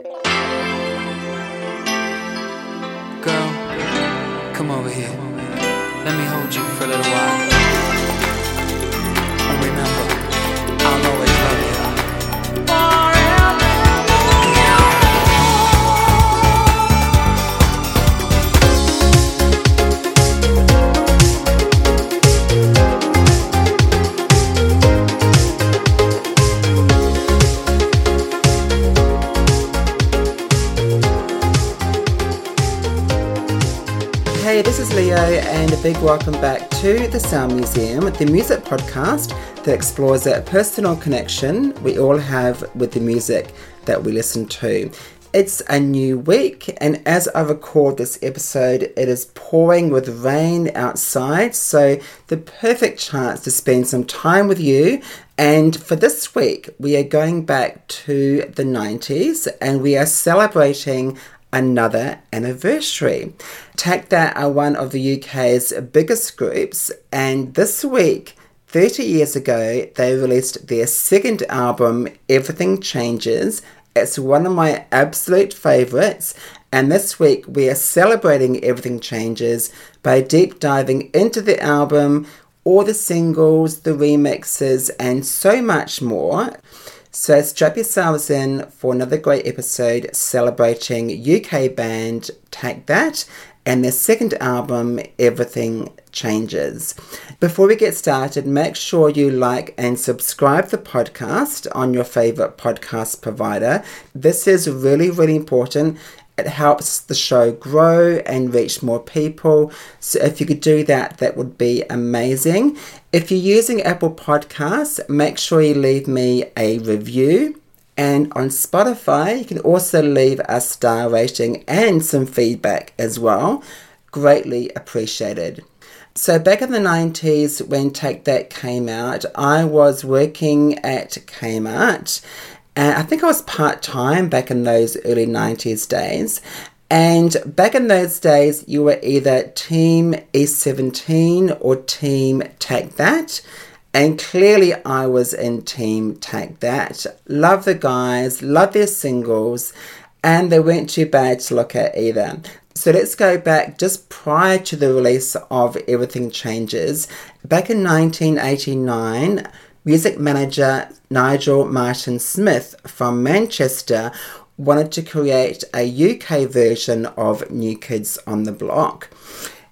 Girl, come over here. Let me hold you for a little while. And a big welcome back to the Sound Museum, the music podcast that explores that personal connection we all have with the music that we listen to. It's a new week, and as I record this episode, it is pouring with rain outside, so the perfect chance to spend some time with you. And for this week, we are going back to the 90s and we are celebrating another anniversary. Take That are one of the UK's biggest groups, and this week, 30 years ago, they released their second album, Everything Changes. It's one of my absolute favourites, and this week we are celebrating Everything Changes by deep diving into the album, all the singles, the remixes, and so much more. So strap yourselves in for another great episode celebrating UK band Take That and their second album, Everything Changes. Before we get started, make sure you like and subscribe the podcast on your favorite podcast provider. This is really, really important. It helps the show grow and reach more people. So if you could do that, that would be amazing. If you're using Apple Podcasts, make sure you leave me a review. And on Spotify, you can also leave a star rating and some feedback as well. Greatly appreciated. So, back in the 90s, when Take That came out, I was working at Kmart. And I think I was part time back in those early 90s days. And back in those days, you were either Team E17 or Team Take That. And clearly, I was in Team Take That. Love the guys, love their singles, and they weren't too bad to look at either. So let's go back just prior to the release of Everything Changes. Back in 1989, music manager Nigel Martin Smith from Manchester wanted to create a UK version of New Kids on the Block.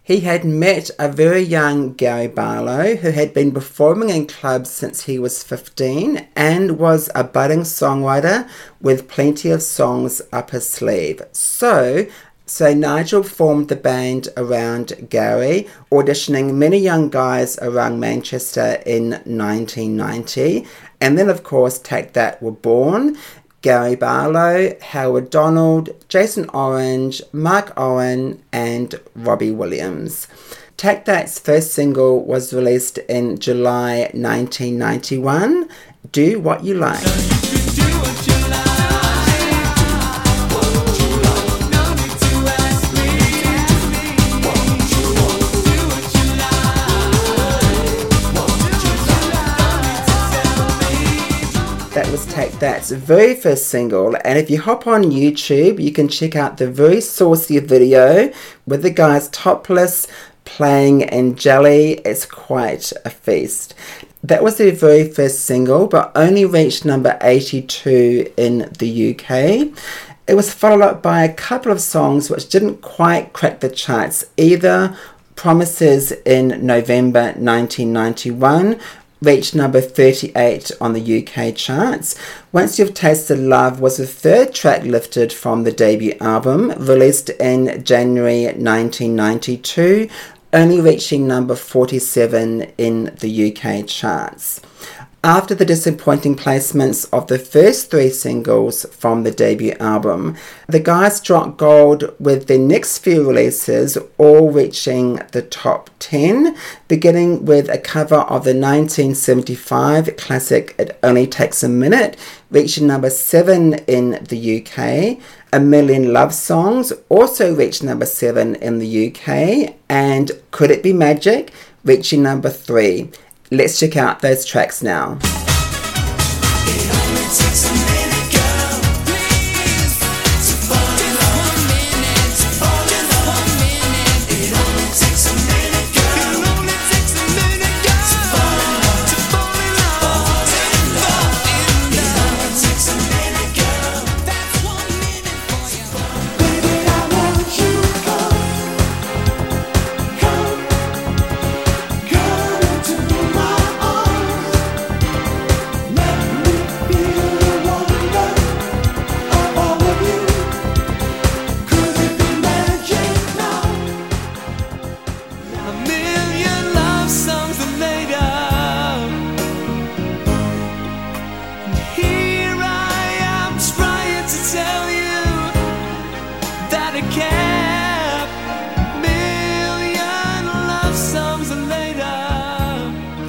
He had met a very young Gary Barlow who had been performing in clubs since he was 15 and was a budding songwriter with plenty of songs up his sleeve. So, so Nigel formed the band around Gary, auditioning many young guys around Manchester in 1990. And then, of course, Take That were born. Gary Barlow, Howard Donald, Jason Orange, Mark Owen, and Robbie Williams. Take That's first single was released in July 1991, Do What You Like. That's very first single, and if you hop on YouTube, you can check out the very saucy video with the guys topless playing in jelly. It's quite a feast. That was their very first single, but only reached number 82 in the UK. It was followed up by a couple of songs which didn't quite crack the charts either. Promises in November 1991 reached number 38 on the UK charts. Once You've Tasted Love was the third track lifted from the debut album, released in January 1992, only reaching number 47 in the UK charts. After the disappointing placements of the first three singles from the debut album, the guys dropped gold with their next few releases, all reaching the top 10, beginning with a cover of the 1975 classic It Only Takes a Minute, reaching number 7 in the UK. A Million Love Songs also reached number 7 in the UK, and Could It Be Magic reaching number 3. Let's check out those tracks now.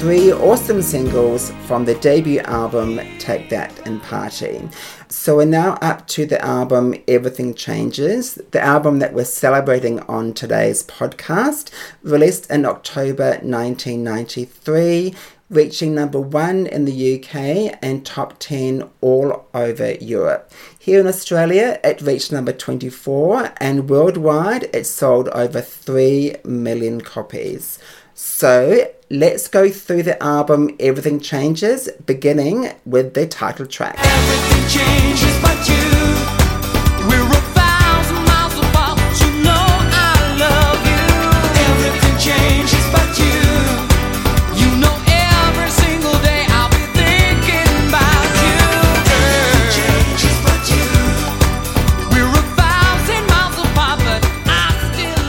Three awesome singles from the debut album Take That and Party. So we're now up to the album Everything Changes, the album that we're celebrating on today's podcast, released in October 1993 reaching number one in the UK and top 10 all over Europe. Here in Australia, it reached number 24, and worldwide, it sold over 3 million copies. So, let's go through the album Everything Changes, beginning with the title track.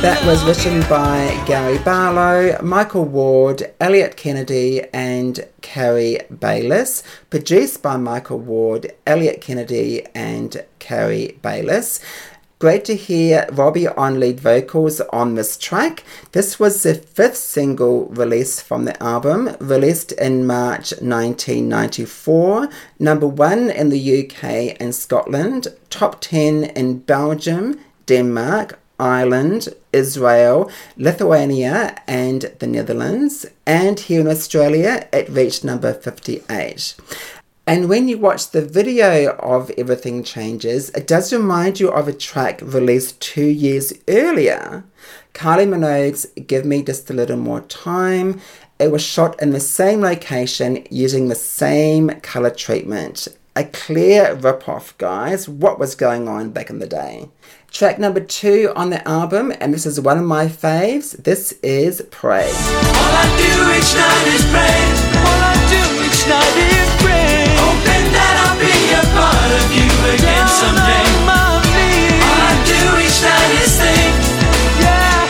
That was written by Gary Barlow, Michael Ward, Eliot Kennedy, and Cary Bayliss. Produced by Michael Ward, Eliot Kennedy, and Cary Bayliss. Great to hear Robbie on lead vocals on this track. This was the fifth single released from the album, released in March 1994. Number one in the UK and Scotland, top 10 in Belgium, Denmark, Ireland, Israel, Lithuania, and the Netherlands. And here in Australia, it reached number 58. And when you watch the video of Everything Changes, it does remind you of a track released two years earlier. Kylie Minogue's Give Me Just a Little More Time. It was shot in the same location using the same colour treatment. A clear rip-off, guys. What was going on back in the day? Track number two on the album, and this is one of my faves. This is Pray. All I do each night is pray. All I do each night is pray. Hoping that I'll be a part of you again someday. All I do each night is think. Yeah.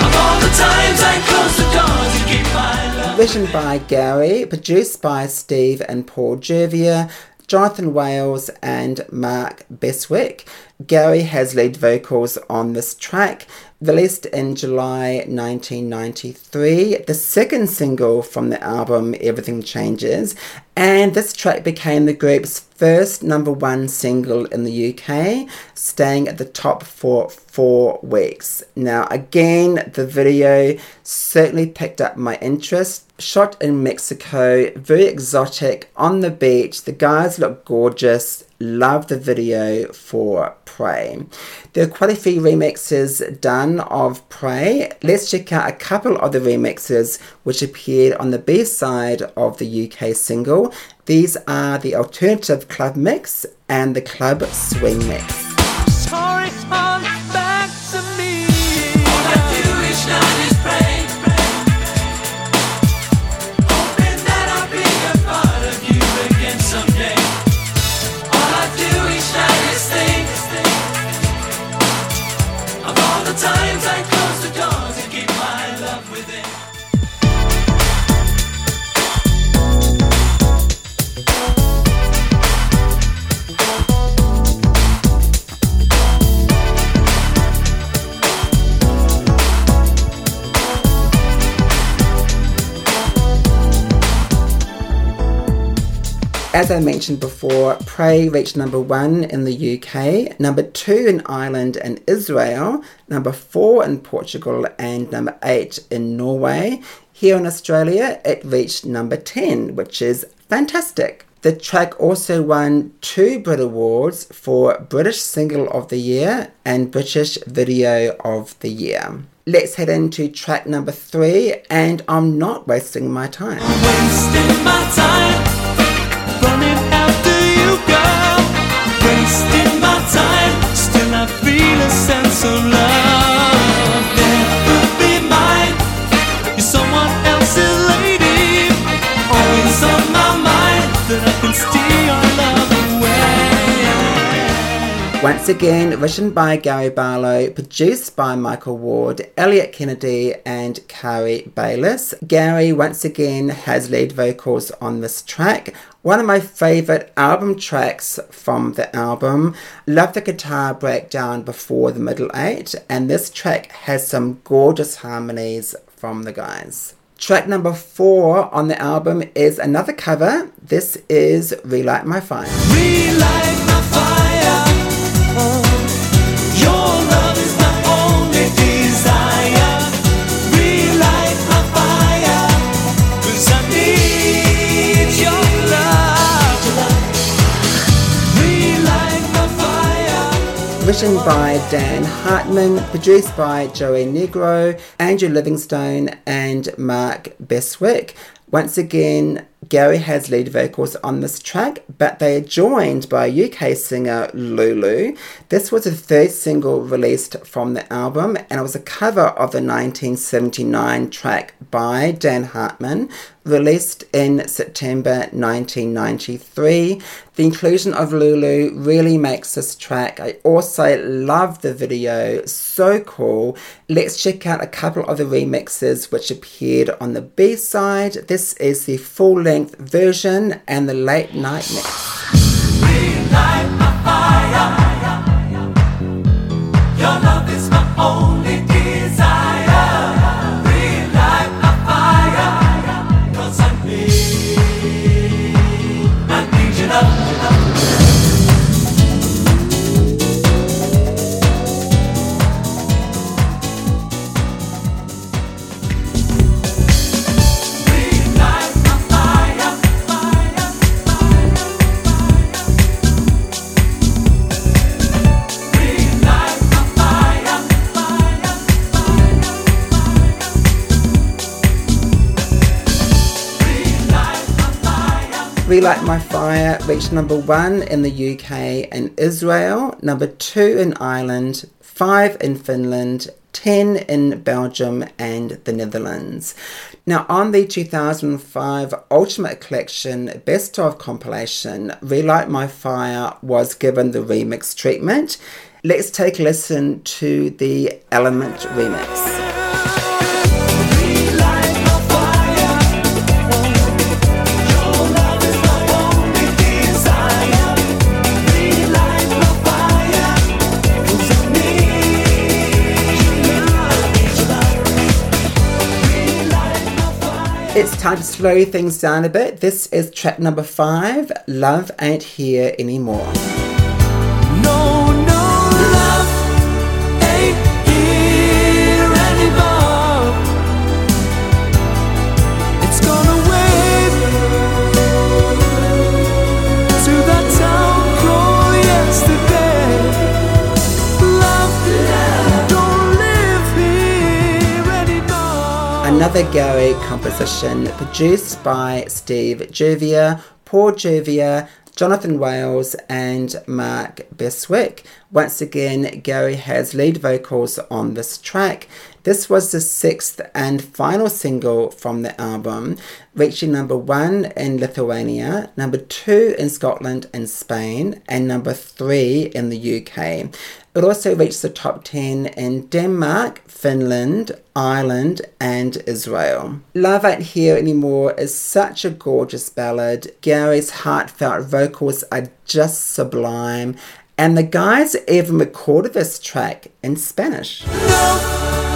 Of all the times I close the door to keep my love. Written by Gary, produced by Steve and Paul Jervier. Jonathan Wales and Mark Beswick. Gary has lead vocals on this track, released in July 1993, the second single from the album Everything Changes, and this track became the group's first number one single in the UK, staying at the top for four weeks. Now, again, the video certainly picked up my interest. Shot in Mexico, very exotic, on the beach. The guys look gorgeous. Love the video for Pray. There are quite a few remixes done of Pray. Let's check out a couple of the remixes which appeared on the B side of the UK single. These are the alternative club mix and the club swing mix. Sorry, Take As I mentioned before, Pray reached number one in the UK, number two in Ireland and Israel, number four in Portugal, and number eight in Norway. Here in Australia, it reached number 10, which is fantastic. The track also won two Brit Awards for British Single of the Year and British Video of the Year. Let's head into track number three, and I'm not wasting my time. Wasting my Once again, written by Gary Barlow, produced by Michael Ward, Eliot Kennedy, and Cary Bayliss. Gary once again has lead vocals on this track. One of my favourite album tracks from the album. Love the guitar breakdown before the middle eight, and this track has some gorgeous harmonies from the guys. Track number four on the album is another cover. This is Relight My Fire. Relight my fire. Written by Dan Hartman, produced by Joey Negro, Andrew Livingstone, and Mark Beswick. Once again, Gary has lead vocals on this track, but they are joined by UK singer Lulu. This was the third single released from the album, and it was a cover of the 1979 track by Dan Hartman, released in September 1993. The inclusion of Lulu really makes this track. I also love the video, so cool. Let's check out a couple of the remixes which appeared on the B side. This is the full length version and the late night mix. Fire. Relight My Fire reached number one in the UK and Israel, number two in Ireland, five in Finland, 10 in Belgium and the Netherlands. Now, on the 2005 Ultimate Collection Best of compilation, Relight My Fire was given the remix treatment. Let's take a listen to the Element remix. It's time to slow things down a bit. This is track number five Love Ain't Here Anymore. Gary composition produced by Steve Jervier, Paul Jervier, Jonathan Wales, and Mark Beswick. Once again, Gary has lead vocals on this track. This was the sixth and final single from the album, reaching number one in Lithuania, number two in Scotland and Spain, and number three in the UK. It also reached the top 10 in Denmark, Finland, Ireland, and Israel. Love Ain't Here Anymore is such a gorgeous ballad. Gary's heartfelt vocals are just sublime, and the guys even recorded this track in Spanish. No,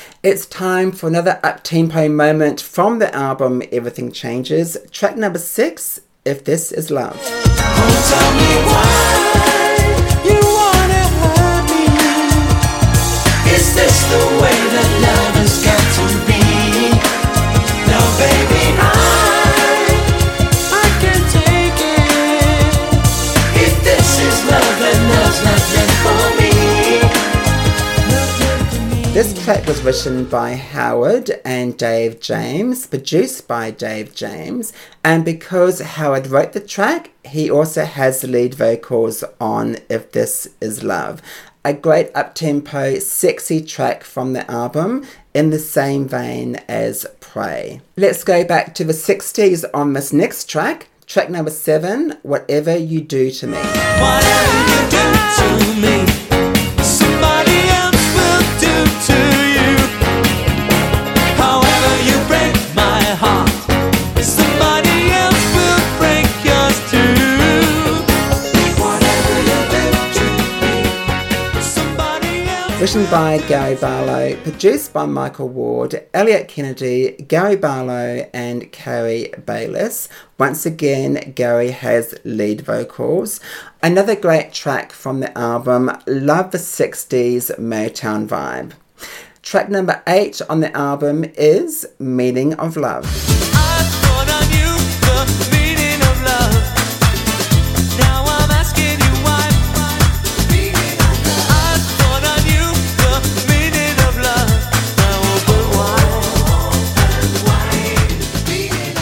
It's time for another up tempo moment from the album Everything Changes, track number six, If This Is Love. This track was written by Howard and Dave James, produced by Dave James, and because Howard wrote the track, he also has the lead vocals on If This Is Love. A great up tempo, sexy track from the album. in the same vein as Pray. Let's go back to the 60s on this next track. Track number seven, Whatever You Do to Me. Written by Gary Barlow, produced by Michael Ward, Eliot Kennedy, Gary Barlow, and Cary Bayliss. Once again, Gary has lead vocals. Another great track from the album, Love the 60s Motown Vibe. Track number eight on the album is Meaning of Love.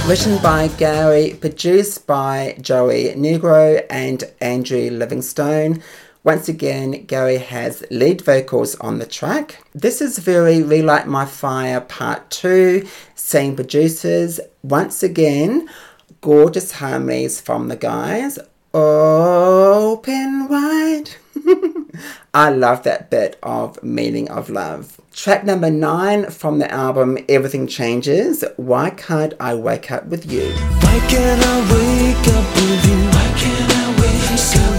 Written by Gary, produced by Joey Negro and Andrew Livingstone. Once again, Gary has lead vocals on the track. This is very Relight My Fire Part 2, same producers. Once again, gorgeous harmonies from the guys. Open wide. I love that bit of Meaning of Love. Track number nine from the album Everything Changes. Why can't I wake up with you? Why can't I wake up with you? Why can't I wake up?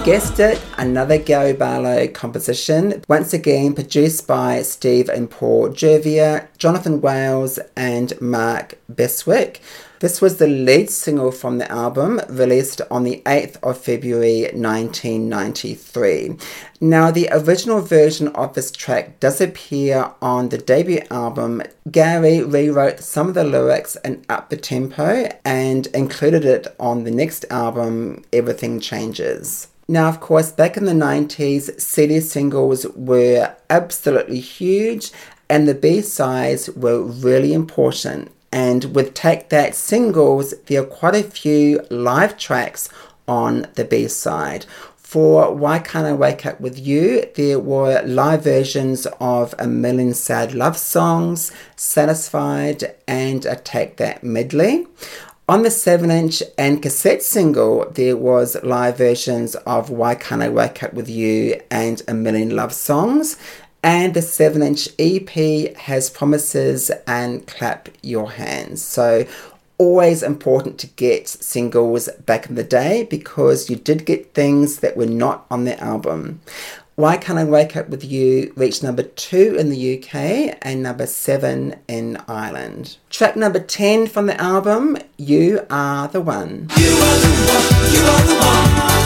You guessed it, another Gary Barlow composition. Once again, produced by Steve and Paul Jervier, Jonathan Wales, and Mark Beswick. This was the lead single from the album, released on the 8th of February 1993. Now, the original version of this track does appear on the debut album. Gary rewrote some of the lyrics and upped the tempo and included it on the next album, Everything Changes. Now, of course, back in the 90s, CD singles were absolutely huge and the B sides were really important. And with Take That singles, there are quite a few live tracks on the B side. For Why Can't I Wake Up With You, there were live versions of A Million Sad Love Songs, Satisfied, and a Take That medley. On the 7 inch and cassette single, there was live versions of Why Can't I Wake Up With You and A Million Love Songs. And the 7 inch EP has Promises and Clap Your Hands. So, always important to get singles back in the day because you did get things that were not on the album. Why Can't I Wake Up With You reached number two in the UK and number seven in Ireland. Track number 10 from the album, You Are the One. You are the one, you are the one,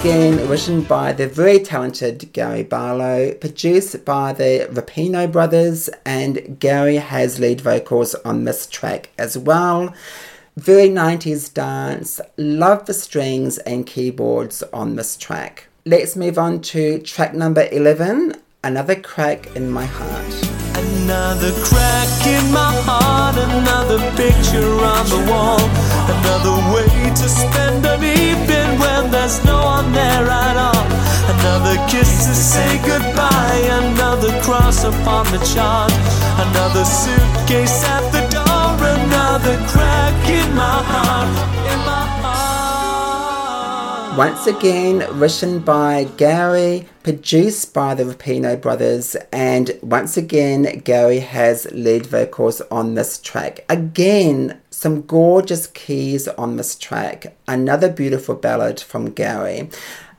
again, written by the very talented Gary Barlow, produced by the Rapino brothers, and Gary has lead vocals on this track as well. Very 90s dance, love the strings and keyboards on this track. Let's move on to track number 11, Another Crack in My Heart. Another crack in my heart, another picture on the wall, another way to spend an evening when there's no one there at all. Another kiss to say goodbye, another cross upon the chart, another suitcase at the door, another crack in my heart. Once again, written by Gary, produced by the Rapino brothers, and once again, Gary has lead vocals on this track. Again, some gorgeous keys on this track. Another beautiful ballad from Gary.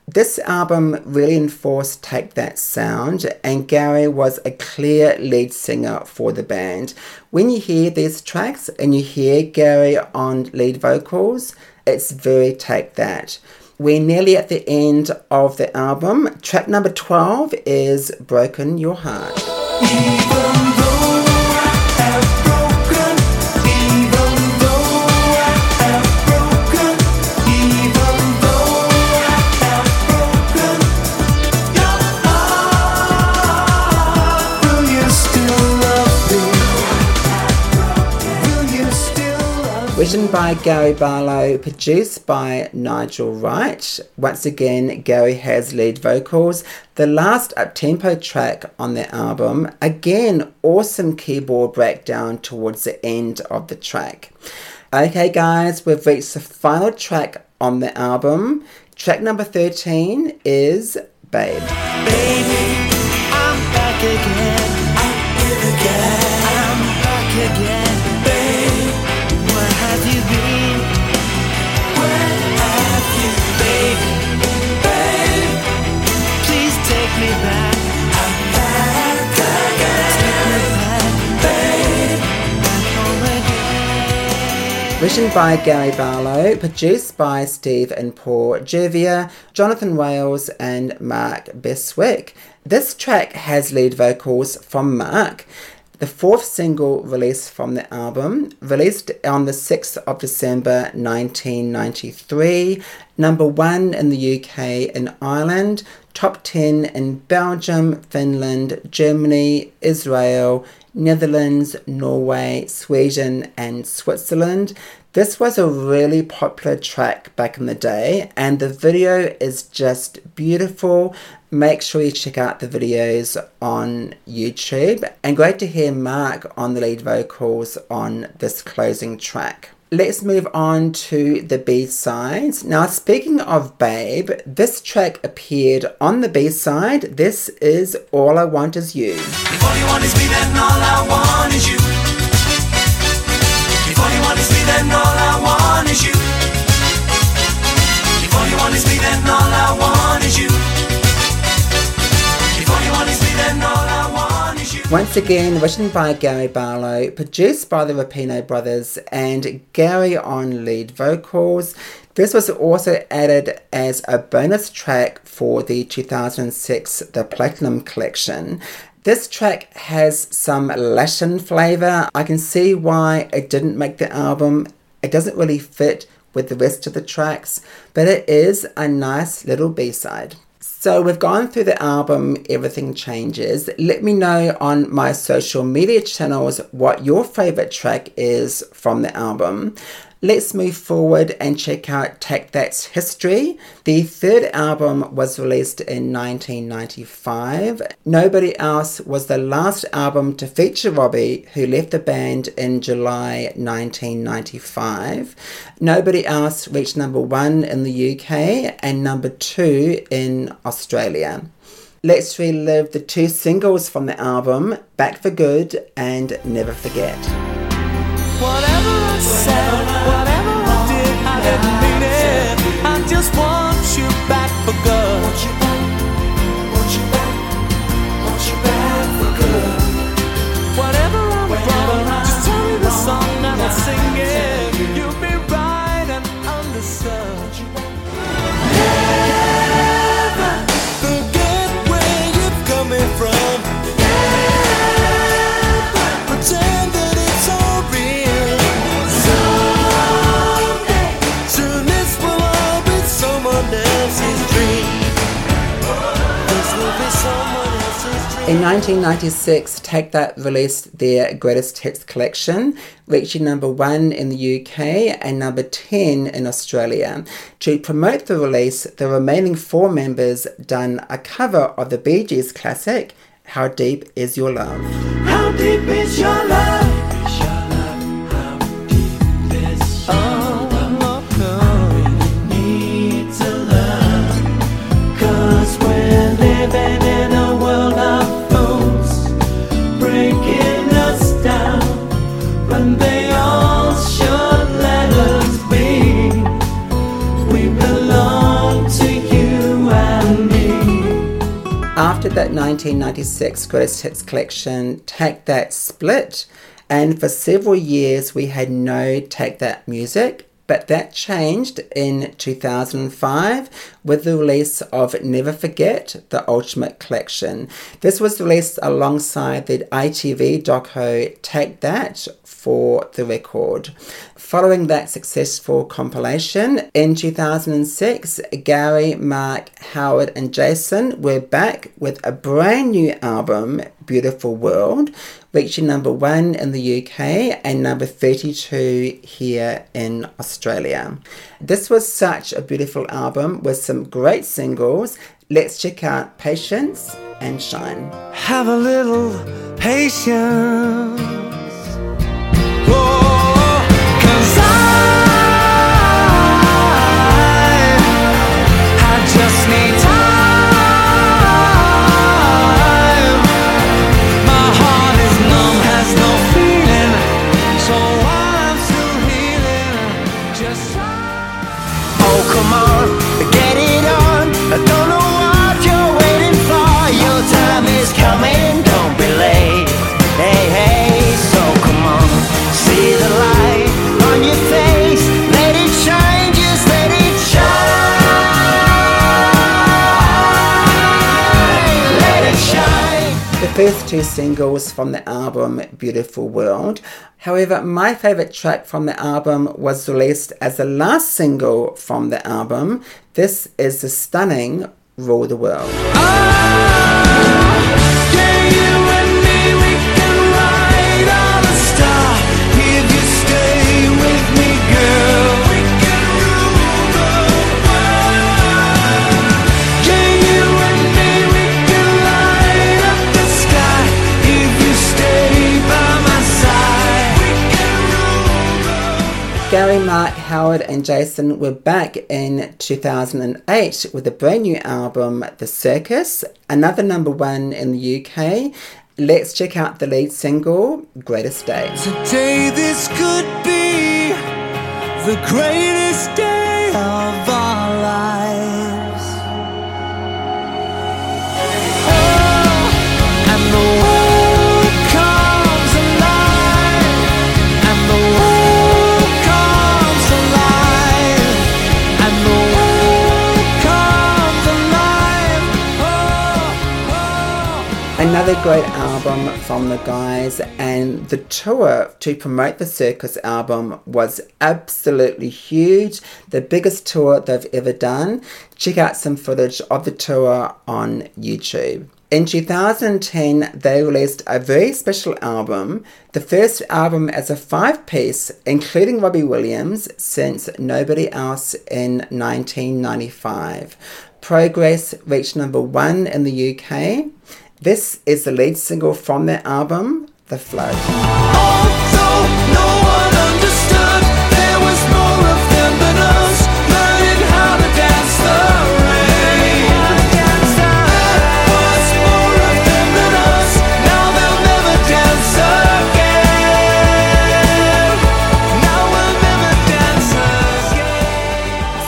This album really enforced Take That sound, and Gary was a clear lead singer for the band. When you hear these tracks and you hear Gary on lead vocals, it's very Take That. We're nearly at the end of the album. Track number 12 is Broken Your Heart. Written by Gary Barlow, produced by Nigel Wright. Once again, Gary has lead vocals. The last up-tempo track on the album, again, awesome keyboard breakdown towards the end of the track. Okay guys, we've reached the final track on the album. Track number 13 is Babe. Baby, Written by Gary Barlow, produced by Steve and Paul Jervier, Jonathan Wales, and Mark Beswick. This track has lead vocals from Mark. The fourth single released from the album, released on the 6th of December 1993, number one in the UK and Ireland, top 10 in Belgium, Finland, Germany, Israel, Netherlands, Norway, Sweden, and Switzerland. This was a really popular track back in the day, and the video is just beautiful. Make sure you check out the videos on YouTube, and great to hear Mark on the lead vocals on this closing track. Let's move on to the B sides. Now, speaking of Babe, this track appeared on the B side. This is All I Want Is You. If all you want is me, then all I want is you. If all you want is me, then all I want is you. If all you want is me, then all I want is you. Once again, written by Gary Barlow, produced by the Rapino brothers, and Gary on lead vocals. This was also added as a bonus track for the 2006 The Platinum Collection. This track has some Latin flavour. I can see why it didn't make the album. It doesn't really fit with the rest of the tracks, but it is a nice little B-side. So we've gone through the album Everything Changes. Let me know on my social media channels what your favorite track is from the album. Let's move forward and check out Take That's History. The third album was released in 1995. Nobody Else was the last album to feature Robbie, who left the band in July 1995. Nobody Else reached number one in the UK and number two in Australia. Let's relive the two singles from the album, Back for Good and Never Forget. Whatever I said, whatever I did, I didn't mean it. I just want you back for good. Want you back, want you back, want you back for good. Whatever I'm wrong, just tell me the song and I'll sing it. In 1996, Take That released their Greatest Hits collection, reaching number one in the UK and number 10 in Australia. To promote the release, the remaining four members done a cover of the Bee Gees classic, How Deep Is Your Love? How deep is your love? That 1996 Greatest Hits collection, Take That split, and for several years we had no Take That music. But that changed in 2005 with the release of Never Forget, the Ultimate Collection. This was released alongside the ITV doco Take That for the record. Following that successful compilation, in 2006, Gary, Mark, Howard, and Jason were back with a brand new album, Beautiful World, reaching number one in the UK and number 32 here in Australia. This was such a beautiful album with some great singles. Let's check out Patience and Shine. Have a little patience. First two singles from the album Beautiful World. However, my favourite track from the album was released as the last single from the album. This is the stunning Rule the World. Yeah, Gary, Mark, Howard, and Jason were back in 2008 with a brand new album, The Circus, another number one in the UK. Let's check out the lead single, Greatest Day. Today this could be the greatest day of Another great album from the guys, and the tour to promote the Circus album was absolutely huge. The biggest tour they've ever done. Check out some footage of the tour on YouTube. In 2010, they released a very special album, the first album as a five piece, including Robbie Williams, since Nobody Else in 1995. Progress reached number one in the UK. This is the lead single from their album, The Flood.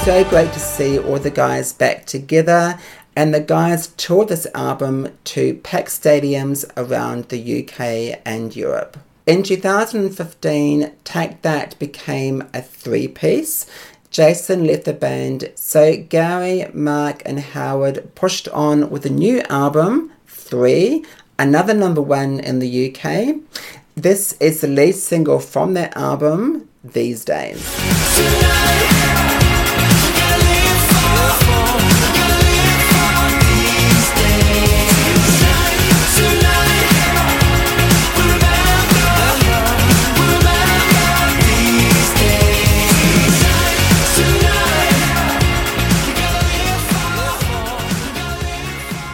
So great to see all the guys back together. And the guys toured this album to packed stadiums around the UK and Europe. In 2015, Take That became a three piece. Jason left the band, so Gary, Mark, and Howard pushed on with a new album, Three, another number one in the UK. This is the lead single from their album, These Days.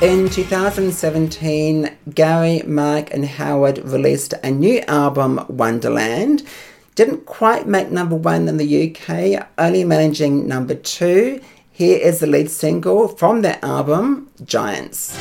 In 2017, Gary, Mark, and Howard released a new album, Wonderland. Didn't quite make number one in the UK, only managing number two. Here is the lead single from that album, Giants.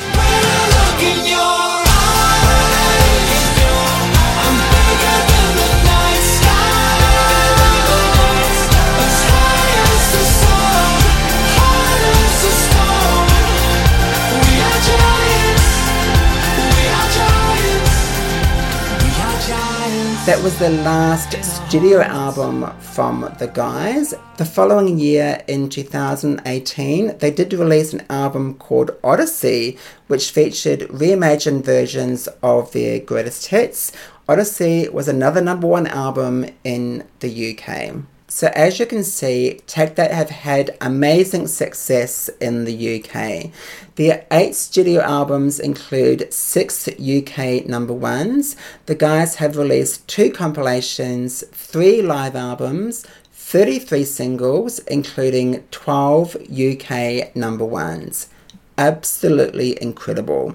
That was the last studio album from the guys. The following year, in 2018, they did release an album called Odyssey, which featured reimagined versions of their greatest hits. Odyssey was another number one album in the UK. So as you can see, Take That have had amazing success in the UK. Their eight studio albums include six UK number ones. The guys have released two compilations, three live albums, 33 singles, including 12 UK number ones. Absolutely incredible.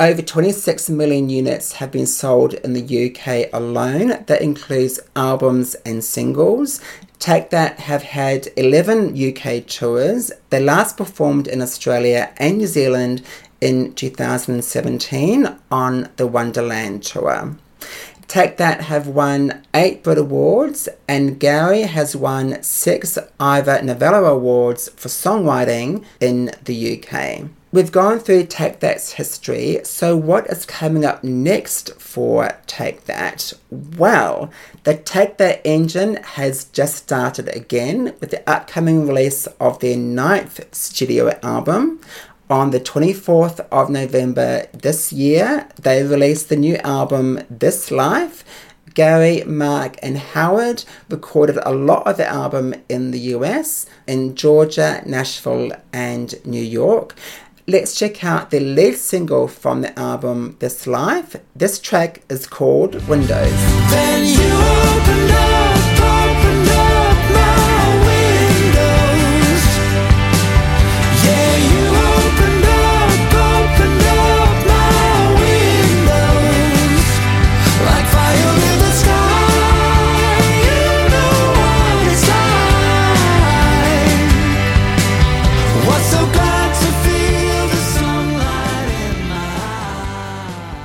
Over 26 million units have been sold in the UK alone. That includes albums and singles. Take That have had 11 UK tours. They last performed in Australia and New Zealand in 2017 on the Wonderland tour. Take That have won eight Brit Awards, and Gary has won six Ivor Novello Awards for songwriting in the UK. We've gone through Take That's history, so what is coming up next for Take That? Well, the Take That engine has just started again with the upcoming release of their ninth studio album. On the 24th of November this year, they released the new album This Life. Gary, Mark, and Howard recorded a lot of the album in the US, in Georgia, Nashville, and New York let's check out the lead single from the album This Life. This track is called Windows.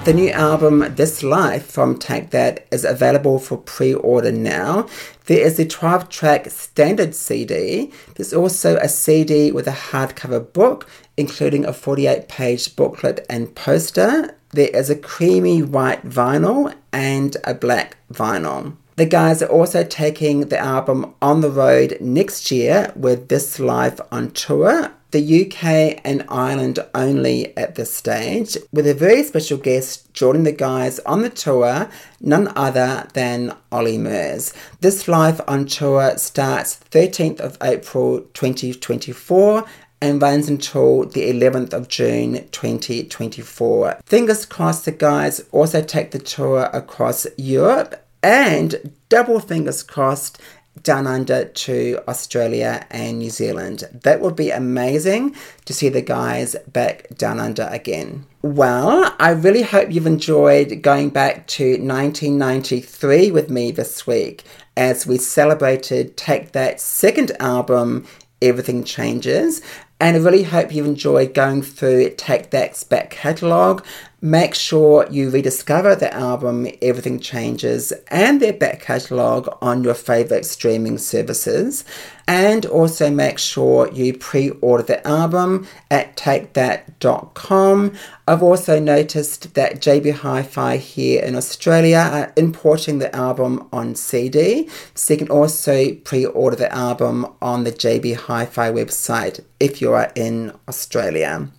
The new album This Life from Take That is available for pre order now. There is a 12 track standard CD. There's also a CD with a hardcover book, including a 48 page booklet and poster. There is a creamy white vinyl and a black vinyl. The guys are also taking the album on the road next year with This Life on tour the UK and Ireland only at this stage, with a very special guest joining the guys on the tour, none other than Olly Murs. This Life on tour starts 13th of April 2024 and runs until the 11th of June 2024. Fingers crossed the guys also take the tour across Europe and double fingers crossed down under to Australia and New Zealand. That would be amazing to see the guys back down under again. Well, I really hope you've enjoyed going back to 1993 with me this week as we celebrated Take That second album, Everything Changes. And I really hope you've enjoyed going through Take That's back catalogue Make sure you rediscover the album Everything Changes and their back catalogue on your favourite streaming services. And also make sure you pre order the album at takethat.com. I've also noticed that JB Hi Fi here in Australia are importing the album on CD, so you can also pre order the album on the JB Hi Fi website if you are in Australia.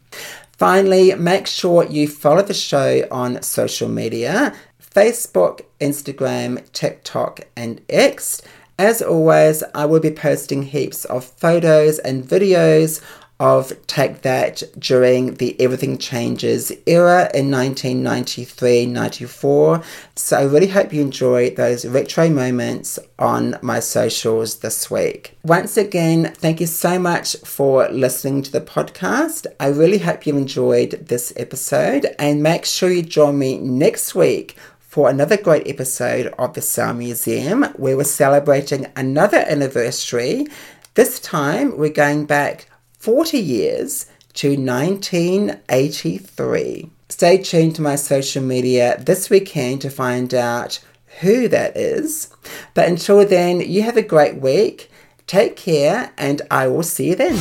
Finally, make sure you follow the show on social media Facebook, Instagram, TikTok, and X. As always, I will be posting heaps of photos and videos of Take That during the Everything Changes era in 1993 94. So I really hope you enjoyed those retro moments on my socials this week. Once again, thank you so much for listening to the podcast. I really hope you enjoyed this episode and make sure you join me next week for another great episode of the Sound Museum where we're celebrating another anniversary. This time we're going back 40 years to 1983. Stay tuned to my social media this weekend to find out who that is. But until then, you have a great week. Take care, and I will see you then. All